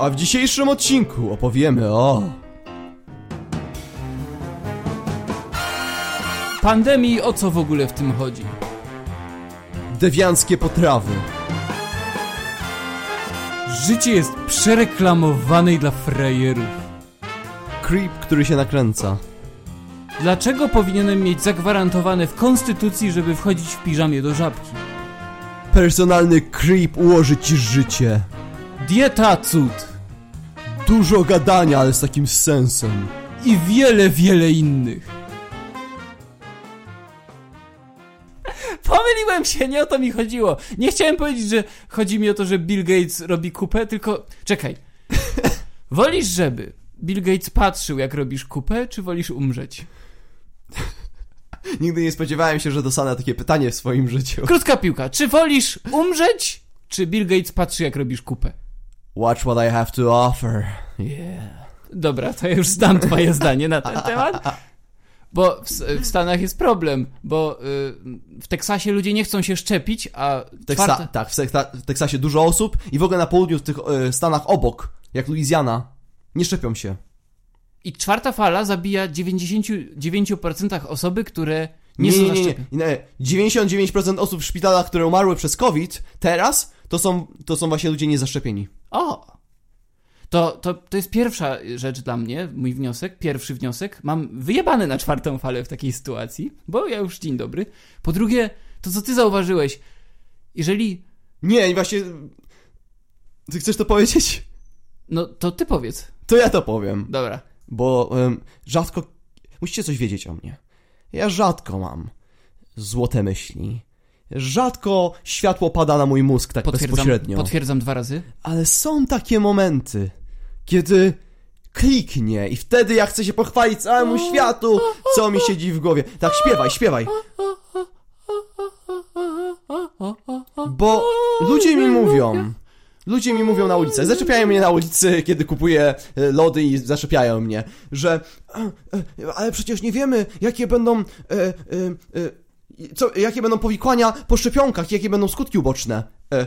A w dzisiejszym odcinku opowiemy o... Pandemii o co w ogóle w tym chodzi? Dewianckie potrawy. Życie jest przereklamowane dla frajerów. Creep, który się nakręca. Dlaczego powinienem mieć zagwarantowane w konstytucji, żeby wchodzić w piżamie do żabki? Personalny creep ułoży ci życie. Dieta cud Dużo gadania, ale z takim sensem. i wiele, wiele innych. Pomyliłem się, nie o to mi chodziło. Nie chciałem powiedzieć, że chodzi mi o to, że Bill Gates robi kupę, tylko... Czekaj. Wolisz, żeby Bill Gates patrzył, jak robisz kupę, czy wolisz umrzeć? Nigdy nie spodziewałem się, że dostanę takie pytanie w swoim życiu. Krótka piłka. Czy wolisz umrzeć, czy Bill Gates patrzy, jak robisz kupę? Watch what I have to offer. Yeah. Dobra, to ja już znam twoje zdanie na ten temat. Bo w, w Stanach jest problem, bo y, w Teksasie ludzie nie chcą się szczepić, a Teksa- czwarta... Tak, w, Teksa- w Teksasie dużo osób i w ogóle na południu w tych e, stanach obok, jak Louisiana, nie szczepią się. I czwarta fala zabija 99% osoby, które nie, Nie, są nie, nie, nie. 99% osób w szpitalach, które umarły przez COVID, teraz to są, to są właśnie ludzie niezaszczepieni. O! To, to, to jest pierwsza rzecz dla mnie, mój wniosek, pierwszy wniosek. Mam wyjebane na czwartą falę w takiej sytuacji, bo ja już dzień dobry. Po drugie, to co ty zauważyłeś, jeżeli... Nie, i właśnie... Ty chcesz to powiedzieć? No, to ty powiedz. To ja to powiem. Dobra. Bo em, rzadko. Musicie coś wiedzieć o mnie. Ja rzadko mam złote myśli. Rzadko światło pada na mój mózg tak Potwierdzam, bezpośrednio. potwierdzam dwa razy. Ale są takie momenty, kiedy kliknie i wtedy ja chcę się pochwalić całemu światu, co mi siedzi w głowie. Tak, śpiewaj, śpiewaj. Bo ludzie mi mówią, ludzie mi mówią na ulicy, zaczepiają mnie na ulicy, kiedy kupuję e, lody i zaczepiają mnie, że e, e, ale przecież nie wiemy, jakie będą e, e, e, co, jakie będą powikłania po szczepionkach, jakie będą skutki uboczne. E, e,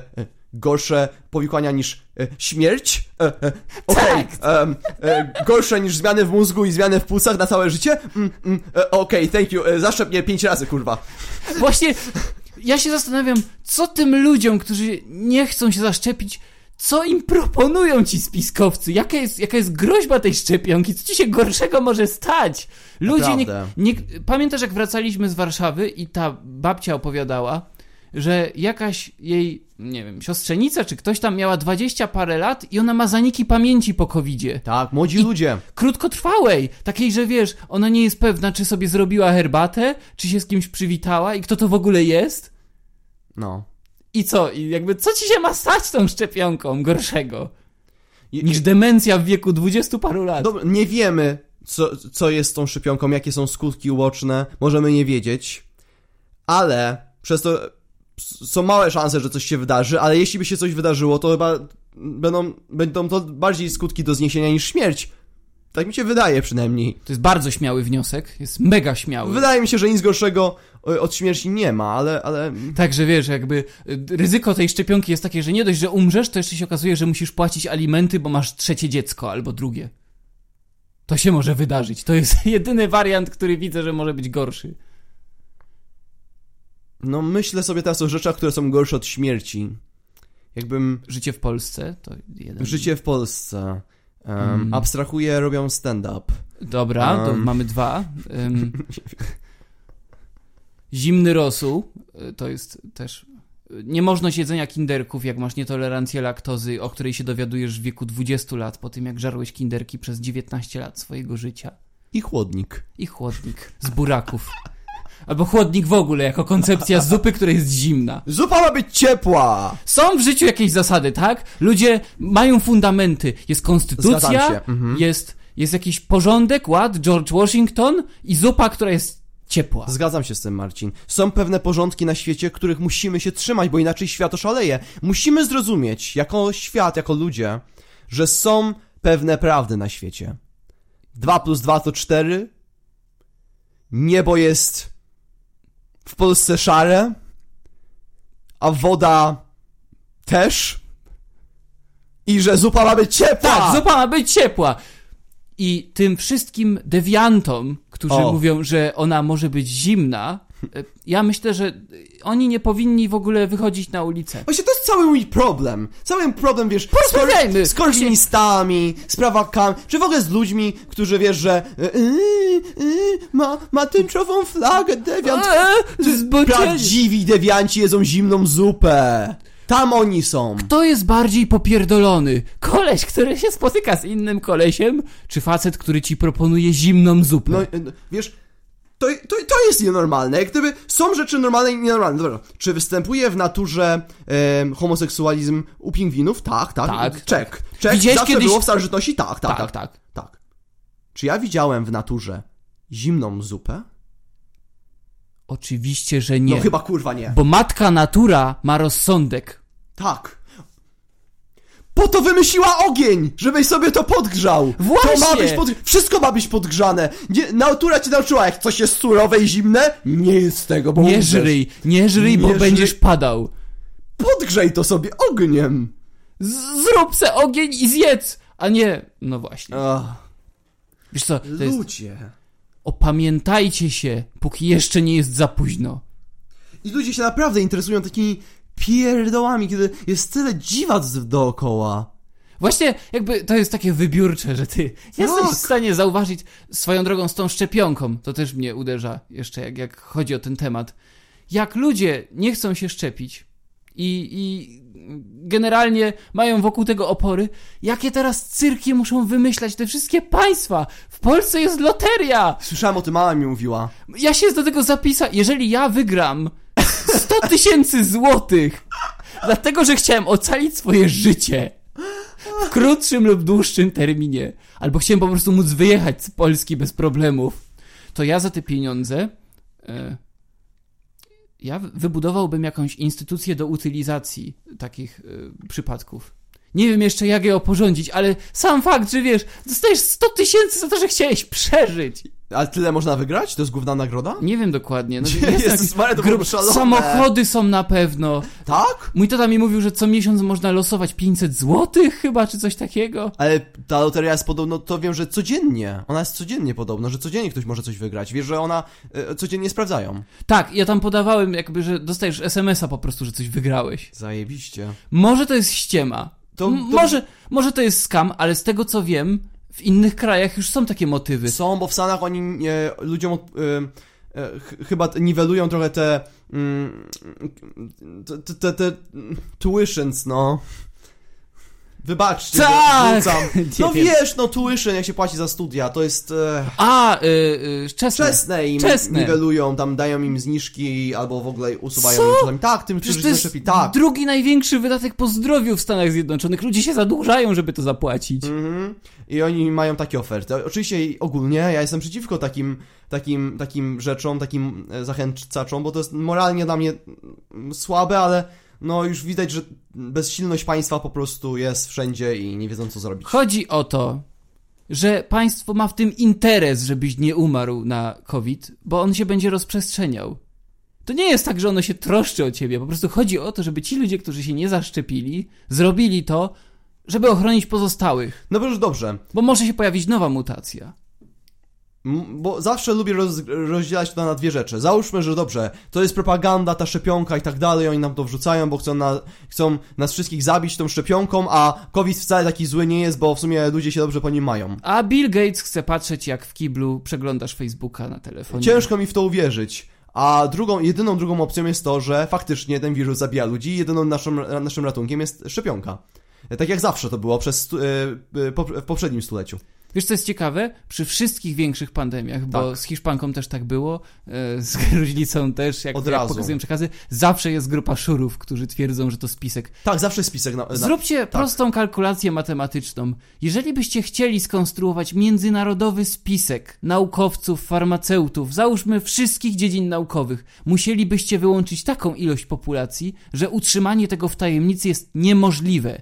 gorsze powikłania niż e, śmierć? E, e, Okej, em, e, gorsze niż zmiany w mózgu i zmiany w płucach na całe życie? Mm, mm, e, Okej, thank you, e, zaszczep mnie pięć razy, kurwa. Właśnie, ja się zastanawiam, co tym ludziom, którzy nie chcą się zaszczepić, co im proponują ci spiskowcy? Jaka jest, jaka jest groźba tej szczepionki? Co ci się gorszego może stać? Ludzie nie, nie... Pamiętasz, jak wracaliśmy z Warszawy i ta babcia opowiadała, że jakaś jej, nie wiem, siostrzenica czy ktoś tam miała dwadzieścia parę lat i ona ma zaniki pamięci po covidzie. Tak, młodzi I- ludzie. Krótkotrwałej, takiej, że wiesz, ona nie jest pewna, czy sobie zrobiła herbatę, czy się z kimś przywitała i kto to w ogóle jest. No. I co? I jakby co ci się ma stać tą szczepionką gorszego? Niż demencja w wieku dwudziestu paru lat. Dobra, nie wiemy, co, co jest z tą szczepionką, jakie są skutki uboczne, możemy nie wiedzieć, ale przez to są małe szanse, że coś się wydarzy, ale jeśli by się coś wydarzyło, to chyba będą, będą to bardziej skutki do zniesienia niż śmierć. Tak mi się wydaje przynajmniej. To jest bardzo śmiały wniosek, jest mega śmiały. Wydaje mi się, że nic gorszego e, od śmierci nie ma, ale, ale Także wiesz, jakby y, ryzyko tej szczepionki jest takie, że nie dość, że umrzesz, to jeszcze się okazuje, że musisz płacić alimenty, bo masz trzecie dziecko albo drugie. To się może wydarzyć. To jest jedyny wariant, który widzę, że może być gorszy. no myślę sobie teraz o rzeczach, które są gorsze od śmierci. Jakbym Życie w Polsce to jeden. życie w Polsce. Um, Mm. Abstrahuję, robią stand-up. Dobra, to Um. mamy dwa. Ym, zimny rosół y, to jest też. Niemożność jedzenia kinderków, jak masz nietolerancję laktozy, o której się dowiadujesz w wieku 20 lat, po tym jak żarłeś kinderki przez 19 lat swojego życia. I chłodnik. I chłodnik z buraków. Albo chłodnik w ogóle, jako koncepcja zupy, która jest zimna. Zupa ma być ciepła! Są w życiu jakieś zasady, tak? Ludzie mają fundamenty. Jest konstytucja, się, mhm. jest, jest jakiś porządek, ład, George Washington i zupa, która jest ciepła. Zgadzam się z tym, Marcin. Są pewne porządki na świecie, których musimy się trzymać, bo inaczej świat oszaleje. Musimy zrozumieć, jako świat, jako ludzie, że są pewne prawdy na świecie. 2 plus 2 to 4. Niebo jest w Polsce szare, a woda też. I że zupa ma być ciepła! Tak, zupa ma być ciepła. I tym wszystkim dewiantom, którzy O. mówią, że ona może być zimna, ja myślę, że oni nie powinni w ogóle wychodzić na ulicę. Właśnie to jest cały mój problem. Cały problem, wiesz, Porozmawiajmy. z korzystami, z prawakami, czy w ogóle z ludźmi, którzy, wiesz, że yy, yy, ma, ma tęczową flagę, dewiant. Eee. Prawdziwi dewianci jedzą zimną zupę. Tam oni są. Kto jest bardziej popierdolony? Koleś, który się spotyka z innym kolesiem, czy facet, który ci proponuje zimną zupę? No, yy, wiesz, to, to, to jest nienormalne. Jak gdyby są rzeczy normalne i nienormalne. Dobra, czy występuje w naturze em, homoseksualizm u pingwinów? Tak, tak. Tak, Czek. Czek. Widziałeś Zawsze kiedyś- było w starożytności? Tak, tak, tak, tak, tak. tak. Czy ja widziałem w naturze zimną zupę? Oczywiście, że nie. No chyba kurwa nie. Bo matka natura ma rozsądek. Tak. Po to wymyśliła ogień, żebyś sobie to podgrzał. To ma Właśnie. być pod... Wszystko ma być podgrzane. Nie, natura cię nauczyła, jak coś jest surowe i zimne, nie jest z tego, bo Nie umrzesz. żryj, nie żryj, bo Nie będziesz żryj. padał. Podgrzej to sobie ogniem. Z- zrób se ogień i zjedz, a nie... No właśnie. Ach, Wiesz co, to jest... ludzie. Opamiętajcie się, póki jeszcze nie jest za późno. I ludzie się naprawdę interesują takimi pierdołami, kiedy jest tyle dziwac dookoła. Właśnie jakby to jest takie wybiórcze, że ty jesteś Tak. w stanie zauważyć swoją drogą z tą szczepionką. To też mnie uderza jeszcze, jak, jak chodzi o ten temat. Jak ludzie nie chcą się szczepić i, i generalnie mają wokół tego opory, jakie teraz cyrki muszą wymyślać te wszystkie państwa. W Polsce jest loteria. Słyszałem o tym, mama mi mówiła. Ja się do tego zapisałem. Jeżeli ja wygram 100 tysięcy złotych, dlatego że chciałem ocalić swoje życie w krótszym lub dłuższym terminie, albo chciałem po prostu móc wyjechać z Polski bez problemów, to ja za te pieniądze. E, ja wybudowałbym jakąś instytucję do utylizacji takich e, przypadków. Nie wiem jeszcze, jak je oporządzić, ale sam fakt, że wiesz, dostajesz 100 tysięcy za to, że chciałeś przeżyć. Ale tyle można wygrać? To jest główna nagroda? Nie wiem dokładnie. No, jest Maria, to grup-. Samochody są na pewno. Tak? Mój tata mi mówił, że co miesiąc można losować 500 złotych chyba, czy coś takiego. Ale ta loteria jest podobno, to wiem, że codziennie. Ona jest codziennie podobno, że codziennie ktoś może coś wygrać. Wiesz, że ona e, codziennie sprawdzają. Tak, ja tam podawałem jakby, że dostajesz SMS-a po prostu, że coś wygrałeś. Zajebiście. Może to jest ściema. To- to- Może, może to jest skam, ale z tego co wiem, w innych krajach już są takie motywy. Są, bo w Stanach oni e, ludziom od- e, e, ch- chyba niwelują trochę te mm, te, te, te, tuitions, no. Wybaczcie, Tak! rzucam. Nie No wiem. wiesz, no tuition, jak się płaci za studia, to jest e, A, y, y, czesne. wczesne im Wczesne. niwelują, tam dają im zniżki, albo w ogóle usuwają Co? im czasami. Tak, tym, Przecież to jest tak. drugi największy wydatek po zdrowiu w Stanach Zjednoczonych. Ludzie się zadłużają, żeby to zapłacić. Mhm. I oni mają takie oferty. Oczywiście ogólnie ja jestem przeciwko takim, takim, takim rzeczom, takim e, zachęcaczom, bo to jest moralnie dla mnie mm, słabe, ale no już widać, że bezsilność państwa po prostu jest wszędzie i nie wiedzą co zrobić. Chodzi o to, że państwo ma w tym interes, żebyś nie umarł na COVID, bo on się będzie rozprzestrzeniał. To nie jest tak, że ono się troszczy o ciebie, po prostu chodzi o to, żeby ci ludzie, którzy się nie zaszczepili, zrobili to, żeby ochronić pozostałych, No bo już dobrze, bo może się pojawić nowa mutacja. Bo zawsze lubię roz, rozdzielać to na dwie rzeczy. Załóżmy, że dobrze, to jest propaganda, ta szczepionka i tak dalej, oni nam to wrzucają, bo chcą, na, chcą nas wszystkich zabić tą szczepionką, a COVID wcale taki zły nie jest, bo w sumie ludzie się dobrze po nim mają. A Bill Gates chce patrzeć, jak w kiblu przeglądasz Facebooka na telefonie. Ciężko mi w to uwierzyć. A drugą, jedyną drugą opcją jest to, że faktycznie ten wirus zabija ludzi i jedyną naszym, naszym ratunkiem jest szczepionka. Tak jak zawsze to było przez e, e, w poprzednim stuleciu. Wiesz, co jest ciekawe? Przy wszystkich większych pandemiach, bo Tak. z Hiszpanką też tak było, e, z gruźlicą też, jak, Od jak razu. pokazują przekazy, zawsze jest grupa szurów, którzy twierdzą, że to spisek. Tak, zawsze jest spisek na, na Zróbcie prostą kalkulację matematyczną. Jeżeli byście chcieli skonstruować międzynarodowy spisek naukowców, farmaceutów, załóżmy wszystkich dziedzin naukowych, musielibyście wyłączyć taką ilość populacji, że utrzymanie tego w tajemnicy jest niemożliwe.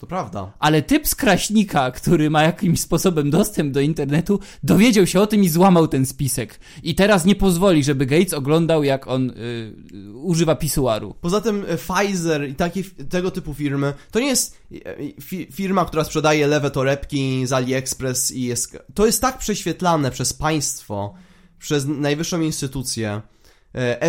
To prawda. Ale typ z Kraśnika, który ma jakimś sposobem dostęp do internetu, dowiedział się o tym i złamał ten spisek. I teraz nie pozwoli, żeby Gates oglądał, jak on y, używa pisuaru. Poza tym e, Pfizer i takie, tego typu firmy, to nie jest fi, firma, która sprzedaje lewe torebki z AliExpress i jest... To jest tak prześwietlane przez państwo, przez najwyższą instytucję,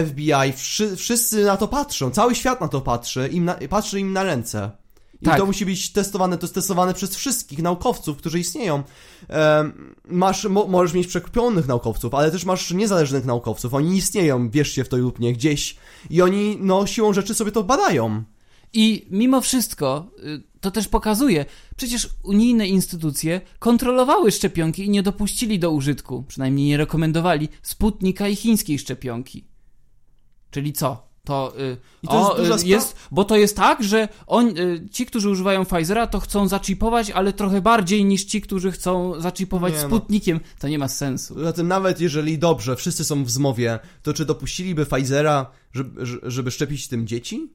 FBI, wszy, wszyscy na to patrzą, cały świat na to patrzy, im na, patrzy im na ręce. I Tak. to musi być testowane, to jest testowane przez wszystkich naukowców, którzy istnieją. Masz, mo, możesz mieć przekupionych naukowców, ale też masz niezależnych naukowców. Oni istnieją, wierzcie w to lub nie, gdzieś. I oni, no, siłą rzeczy sobie to badają. I mimo wszystko y, to też pokazuje, przecież unijne instytucje kontrolowały szczepionki i nie dopuścili do użytku, przynajmniej nie rekomendowali Sputnika i chińskiej szczepionki. Czyli co? To, y, to jest o, duża y, jest, bo to jest tak, że on, y, ci, którzy używają Pfizera, to chcą zaczipować, ale trochę bardziej niż ci, którzy chcą zaczipować Nie no. Sputnikiem. To nie ma sensu. Zatem nawet jeżeli dobrze, wszyscy są w zmowie, to czy dopuściliby Pfizera, żeby, żeby szczepić tym dzieci?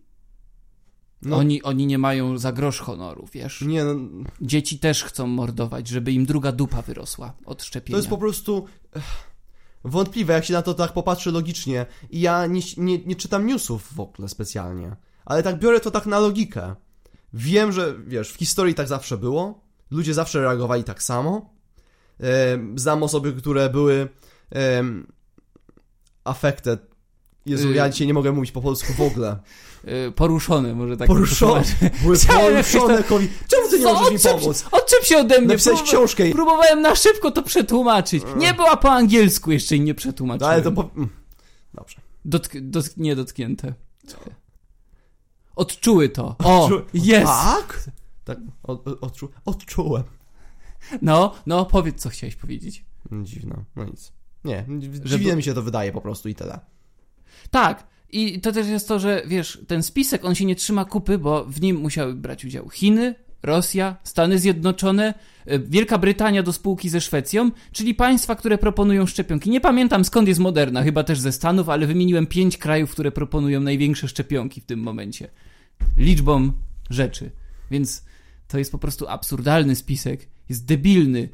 No, Oni, oni nie mają za grosz honoru, wiesz? nie, no, Dzieci też chcą mordować, żeby im druga dupa wyrosła od szczepienia. to jest po prostu wątpliwe, jak się na to tak popatrzy logicznie. I ja nie, nie, nie czytam newsów w ogóle specjalnie, ale tak biorę to tak na logikę. Wiem, że wiesz, w historii tak zawsze było, ludzie zawsze reagowali tak samo. Znam osoby, które były affected. Jezu, Y- ja dzisiaj nie mogę mówić po polsku w ogóle. Y, poruszone, może tak Poruszone. Były poruszone COVID. Czemu ty nie Co, możesz mi pomóc? Odczep się ode mnie. Napisałeś Prób- książkę i... Próbowałem na szybko to przetłumaczyć. Nie była po angielsku jeszcze i nie No, przetłumaczyłem. ale to po... mm. Dobrze. Dotk- dotk- nie dotknięte. Odczuły to. O, jest. Tak? Tak, od, od, odczu... odczułem. No, no, powiedz, co chciałeś powiedzieć. Mm, Dziwne, no nic. Nie, dziwnie mi się to wydaje po prostu i tyle. Tak. I to też jest to, że wiesz, ten spisek, on się nie trzyma kupy, bo w nim musiały brać udział Chiny, Rosja, Stany Zjednoczone, y, Wielka Brytania do spółki ze Szwecją, czyli państwa, które proponują szczepionki. Nie pamiętam skąd jest Moderna, chyba też ze Stanów, ale wymieniłem pięć krajów, które proponują największe szczepionki w tym momencie. Liczbą rzeczy. Więc to jest po prostu absurdalny spisek, jest debilny.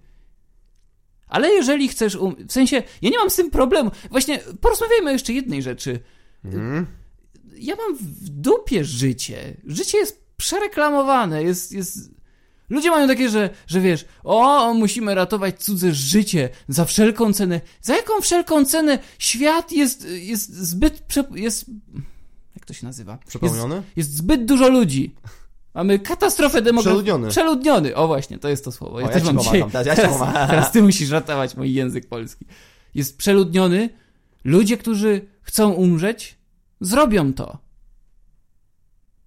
Ale jeżeli chcesz, um... w sensie, ja nie mam z tym problemu. Właśnie porozmawiajmy o jeszcze jednej rzeczy Mhm. ja mam w dupie życie. Życie jest przereklamowane, jest, jest... Ludzie mają takie, że, że wiesz, o, musimy ratować cudze życie za wszelką cenę. Za jaką wszelką cenę? Świat jest, jest zbyt, prze... jest... Jak to się nazywa? Jest, Przepełniony? jest zbyt dużo ludzi. Mamy katastrofę demograficzną. Przeludniony. Przeludniony. O właśnie, to jest to słowo. Ja O, ja też mam dzisiaj... teraz ja teraz, teraz ty musisz ratować mój język polski. Jest przeludniony. Ludzie, którzy chcą umrzeć, zrobią to.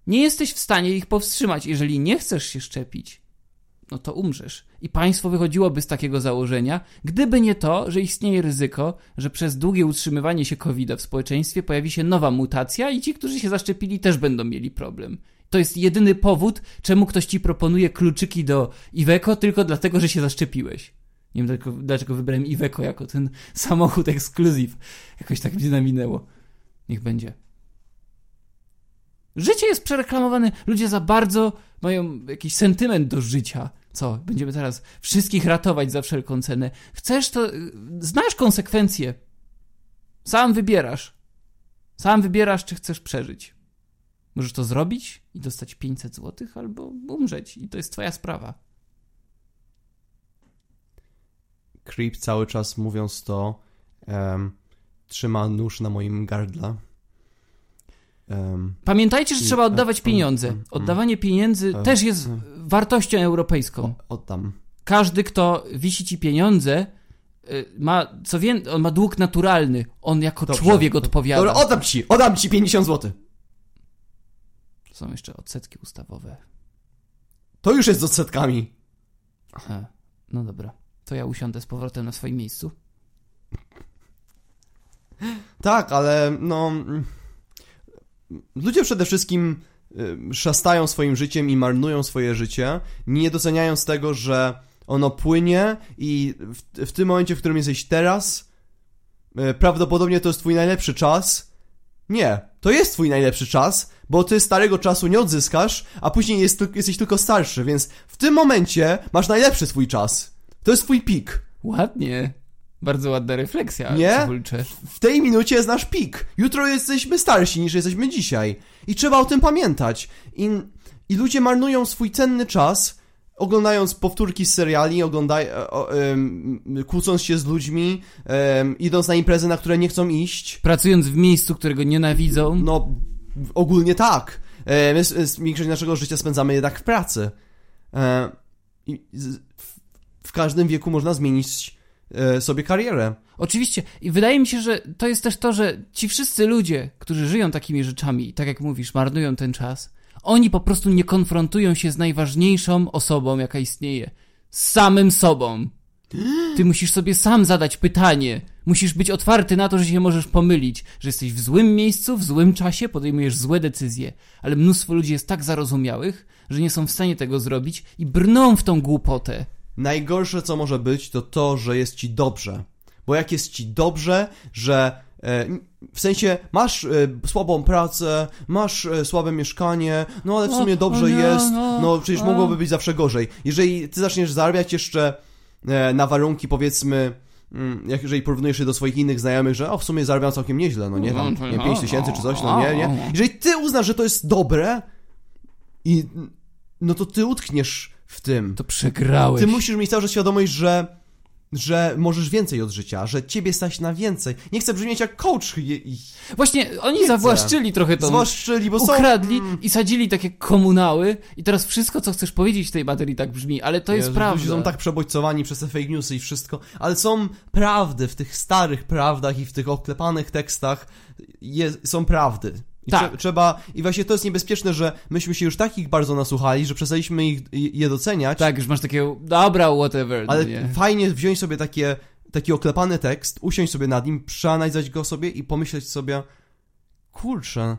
Nie jesteś w stanie ich powstrzymać. Jeżeli nie chcesz się szczepić, no to umrzesz. I państwo wychodziłoby z takiego założenia, gdyby nie to, że istnieje ryzyko, że przez długie utrzymywanie się covid w społeczeństwie pojawi się nowa mutacja i ci, którzy się zaszczepili, też będą mieli problem. To jest jedyny powód, czemu ktoś ci proponuje kluczyki do Iveco, tylko dlatego, że się zaszczepiłeś. Nie wiem, dlaczego, dlaczego wybrałem Iveco jako ten samochód ekskluzyw. Jakoś tak mnie naminęło. Niech będzie. Życie jest przereklamowane. Ludzie za bardzo mają jakiś sentyment do życia. Co? Będziemy teraz wszystkich ratować za wszelką cenę. Chcesz to. y, Znasz konsekwencje. Sam wybierasz. Sam wybierasz, czy chcesz przeżyć. Możesz to zrobić i dostać 500 zł, albo umrzeć. I to jest twoja sprawa. Creep cały czas mówiąc to em, trzyma nóż na moim gardle. Em, Pamiętajcie, że I- trzeba oddawać pieniądze. Oddawanie pieniędzy mm, też jest mm. wartością europejską. oddam. Każdy, kto wisi ci pieniądze, y, ma, co więcej, on ma dług naturalny. On jako Dobrze. człowiek odpowiada. Dobra, oddam ci, oddam ci 50 zł. Są jeszcze odsetki ustawowe. To już jest z odsetkami. Aha, no dobra. To ja usiądę z powrotem na swoim miejscu. Tak, ale no. Ludzie przede wszystkim y, szastają swoim życiem i marnują swoje życie, nie doceniając tego, że ono płynie i w, w tym momencie, w którym jesteś teraz, y, prawdopodobnie to jest twój najlepszy czas. Nie, to jest twój najlepszy czas, bo ty starego czasu nie odzyskasz, a później jest, jesteś tylko starszy, więc w tym momencie masz najlepszy swój czas. To jest twój pik. Ładnie. Bardzo ładna refleksja. Nie? W tej minucie jest nasz pik. Jutro jesteśmy starsi niż jesteśmy dzisiaj. I trzeba o tym pamiętać. I, i ludzie marnują swój cenny czas, oglądając powtórki z seriali, oglądaj, e, kłócąc się z ludźmi, idąc na imprezy, na które nie chcą iść. Pracując w miejscu, którego nienawidzą. No, ogólnie tak. E, my s- większość naszego życia spędzamy jednak w pracy. E, w, każdym wieku można zmienić e, sobie karierę. Oczywiście. I wydaje mi się, że to jest też to, że ci wszyscy ludzie, którzy żyją takimi rzeczami, tak jak mówisz, marnują ten czas, oni po prostu nie konfrontują się z najważniejszą osobą, jaka istnieje. Z samym sobą. Ty musisz sobie sam zadać pytanie. Musisz być otwarty na to, że się możesz pomylić, że jesteś w złym miejscu, w złym czasie, podejmujesz złe decyzje. Ale mnóstwo ludzi jest tak zarozumiałych, że nie są w stanie tego zrobić i brną w tą głupotę. Najgorsze, co może być, to to, że jest ci dobrze. Bo jak jest ci dobrze, że e, w sensie masz e, słabą pracę, masz e, słabe mieszkanie, no ale w O, sumie dobrze o nie, jest, no, no przecież o. mogłoby być zawsze gorzej. Jeżeli ty zaczniesz zarabiać jeszcze e, na warunki, powiedzmy, mm, jak jeżeli porównujesz się do swoich innych znajomych, że o, w sumie zarabiam całkiem nieźle, no nie, tam, nie wiem, 5 tysięcy czy coś, no nie, nie. Jeżeli ty uznasz, że to jest dobre i no to ty utkniesz w tym. To przegrałeś. Ty musisz mieć cały czas świadomość, że, że możesz więcej od życia, że ciebie stać na więcej. Nie chcę brzmieć jak coach Właśnie oni Nie zawłaszczyli trochę to. zwłaszczyli, bo są... Ukradli i sadzili takie komunały i teraz wszystko, co chcesz powiedzieć w tej materii tak brzmi, ale to jest prawda. Ludzie są tak przebodźcowani przez te fake newsy i wszystko, ale są prawdy w tych starych prawdach i w tych oklepanych tekstach jest, są prawdy. I Tak. trze- trzeba, i właśnie to jest niebezpieczne, że myśmy się już takich bardzo nasłuchali, że przestaliśmy ich, je doceniać, Tak, już masz takiego, dobra, whatever. ale no nie. fajnie wziąć sobie takie, taki oklepany tekst, usiąść sobie nad nim, przeanalizować go sobie i pomyśleć sobie, kurczę,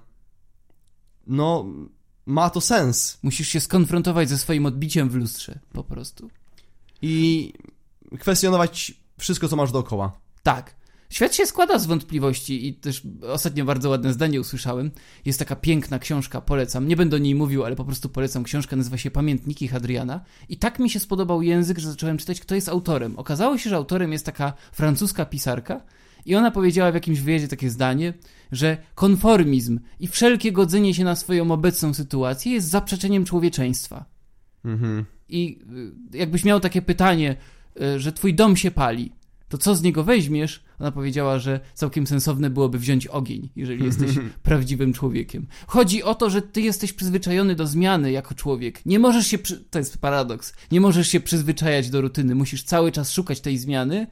no, ma to sens. Musisz się skonfrontować ze swoim odbiciem w lustrze, po prostu. I kwestionować wszystko, co masz dookoła. Tak. Świat się składa z wątpliwości i też ostatnio bardzo ładne zdanie usłyszałem. Jest taka piękna książka, polecam. Nie będę o niej mówił, ale po prostu polecam. Książka nazywa się Pamiętniki Hadriana. I tak mi się spodobał język, że zacząłem czytać, kto jest autorem. Okazało się, że autorem jest taka francuska pisarka i ona powiedziała w jakimś wywiadzie takie zdanie, że konformizm i wszelkie godzenie się na swoją obecną sytuację jest zaprzeczeniem człowieczeństwa. Mhm. I y, jakbyś miał takie pytanie, y, że twój dom się pali, to co z niego weźmiesz? Ona powiedziała, że całkiem sensowne byłoby wziąć ogień, jeżeli jesteś prawdziwym człowiekiem. Chodzi o to, że ty jesteś przyzwyczajony do zmiany jako człowiek. Nie możesz się, przy... to jest paradoks, nie możesz się przyzwyczajać do rutyny. Musisz cały czas szukać tej zmiany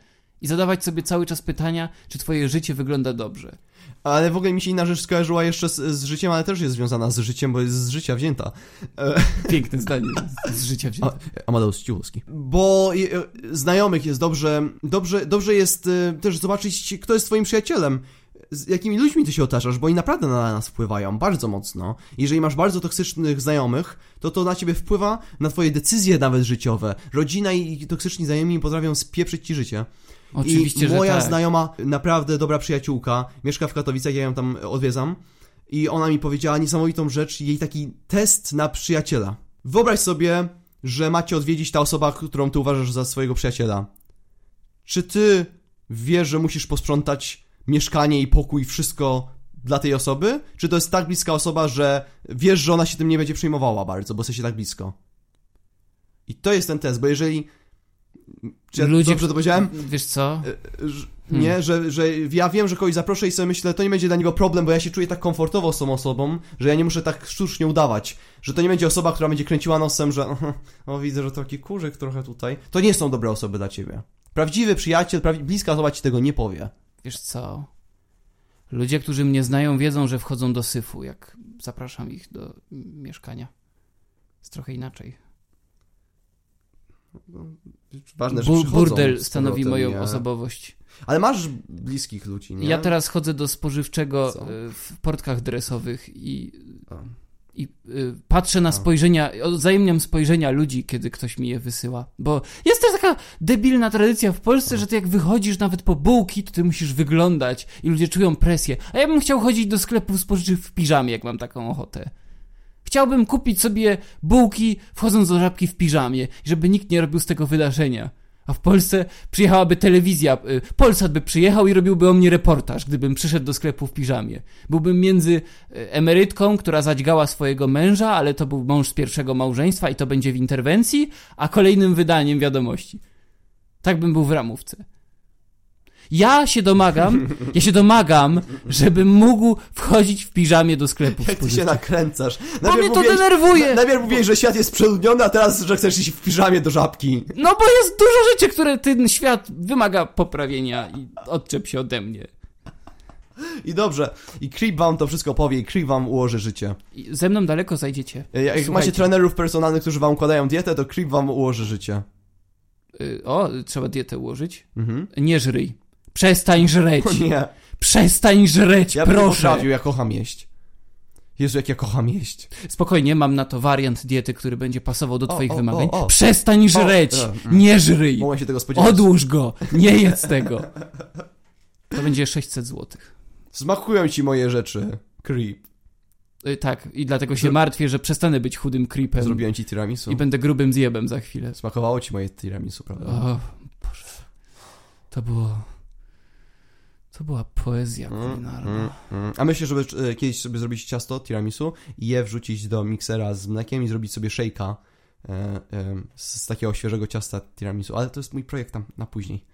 i zadawać sobie cały czas pytania, czy twoje życie wygląda dobrze. Ale w ogóle mi się inna rzecz skojarzyła jeszcze z, z życiem, ale też jest związana z życiem, bo jest z życia wzięta. E, Piękne zdanie z życia wzięte. a, Cichowski. Bo e, znajomych jest dobrze, dobrze, dobrze jest e, też zobaczyć, kto jest twoim przyjacielem. Z jakimi ludźmi ty się otaczasz, bo oni naprawdę na nas wpływają bardzo mocno. Jeżeli masz bardzo toksycznych znajomych, to to na ciebie wpływa na twoje decyzje nawet życiowe. Rodzina i toksyczni znajomi potrafią spieprzyć ci życie. Oczywiście, I moja że tak. znajoma, naprawdę dobra przyjaciółka, mieszka w Katowicach, ja ją tam odwiedzam. I ona mi powiedziała niesamowitą rzecz, jej taki test na przyjaciela. Wyobraź sobie, że macie odwiedzić ta osoba, którą ty uważasz za swojego przyjaciela. Czy ty wiesz, że musisz posprzątać mieszkanie i pokój, wszystko dla tej osoby? Czy to jest tak bliska osoba, że wiesz, że ona się tym nie będzie przejmowała bardzo, bo jesteście tak blisko? I to jest ten test, bo jeżeli... Czy ja Ludzie- dobrze to powiedziałem? Wiesz co? E, Hmm. Nie, że, że ja wiem, że kogoś zaproszę i sobie myślę, to nie będzie dla niego problem, bo ja się czuję tak komfortowo z tą osobą, że ja nie muszę tak sztucznie udawać. Że to nie będzie osoba, która będzie kręciła nosem, że o widzę, że taki kurzyk trochę tutaj. To nie są dobre osoby dla ciebie. Prawdziwy przyjaciel, prawi, bliska osoba ci tego nie powie. Wiesz co? Ludzie, którzy mnie znają, wiedzą, że wchodzą do syfu, jak zapraszam ich do mieszkania. Jest trochę inaczej. Ważne, że Bu- przychodzą burdel stanowi powrotem, moją nie? osobowość. Ale masz bliskich ludzi, nie? Ja teraz chodzę do spożywczego Co? y, w portkach dresowych i A. i y, patrzę na spojrzenia, odzajemniam spojrzenia ludzi, kiedy ktoś mi je wysyła. Bo jest też taka debilna tradycja w Polsce, że ty jak wychodzisz nawet po bułki, to ty musisz wyglądać i ludzie czują presję. A ja bym chciał chodzić do sklepów spożywczych w piżamie, jak mam taką ochotę. Chciałbym kupić sobie bułki, wchodząc do żabki w piżamie, żeby nikt nie robił z tego wydarzenia. A w Polsce przyjechałaby telewizja, y, Polsat by przyjechał i robiłby o mnie reportaż, gdybym przyszedł do sklepu w piżamie. Byłbym między y, emerytką, która zadźgała swojego męża, ale to był mąż z pierwszego małżeństwa i to będzie w interwencji, a kolejnym wydaniem wiadomości. Tak bym był w ramówce. Ja się domagam, ja się domagam, żebym mógł wchodzić w piżamie do sklepu Jak ty się nakręcasz. Bo mnie to mówiłeś- denerwuje! na- Najpierw mówiłeś, że świat jest przeludniony, a teraz, że chcesz iść w piżamie do żabki. No bo jest dużo rzeczy, które ten świat wymaga poprawienia i odczep się ode mnie. I dobrze. I Creep wam to wszystko powie i Creep wam ułoży życie. I ze mną daleko zajdziecie. Jak Słuchajcie. macie trenerów personalnych, którzy wam układają dietę, to Creep wam ułoży życie. Y, O, trzeba dietę ułożyć. Mhm. Nie żryj. Przestań żreć. O nie. Przestań żreć, Ja proszę. potrafił, ja kocham jeść. Jezu, jak ja kocham jeść. Spokojnie, mam na to wariant diety, który będzie pasował do O, twoich o, wymagań. o. Przestań żreć. e, mm. Nie żryj. Mogłem się tego spodziewać. Odłóż go. Nie jedz tego. To będzie 600 złotych. Smakują ci moje rzeczy. Creep. Y, Tak, i dlatego się Zro- martwię, że przestanę być chudym creepem Zrobiłem ci tiramisu. i będę grubym zjebem za chwilę. Smakowało ci moje tiramisu, prawda? O, Boże. To było... To była poezja kulinarna. Mm, mm. A myślę, żeby e, kiedyś sobie zrobić ciasto tiramisu i je wrzucić do miksera z mlekiem i zrobić sobie shake'a e, e, z, z takiego świeżego ciasta tiramisu. Ale to jest mój projekt tam na później.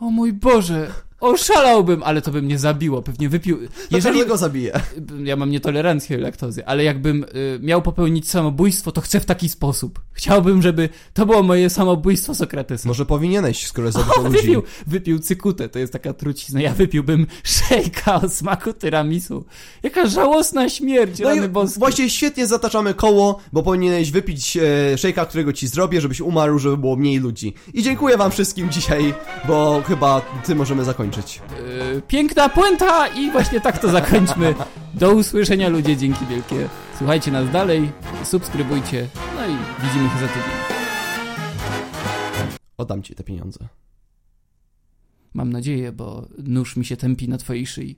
O mój Boże, oszalałbym, ale to by mnie zabiło, pewnie wypił... Jeżeli go zabiję. Ja mam nietolerancję laktozy, ale jakbym y, miał popełnić samobójstwo, to chcę w taki sposób. Chciałbym, żeby to było moje samobójstwo Sokratesa. Może powinieneś, skoro zabito ludzi. Wypił, wypił cykutę, to jest taka trucizna. Ja wypiłbym szejka o smaku tyramisu. Jaka żałosna śmierć, No rany i boskie. właśnie świetnie zataczamy koło, bo powinieneś wypić e, szejka, którego ci zrobię, żebyś umarł, żeby było mniej ludzi. I dziękuję wam wszystkim dzisiaj, bo chyba ty możemy zakończyć. Y, piękna puenta i właśnie tak to zakończmy. Do usłyszenia ludzie, dzięki wielkie. Słuchajcie nas dalej, subskrybujcie, no i widzimy się za tydzień. Oddam ci te pieniądze. Mam nadzieję, bo nóż mi się tępi na twojej szyi.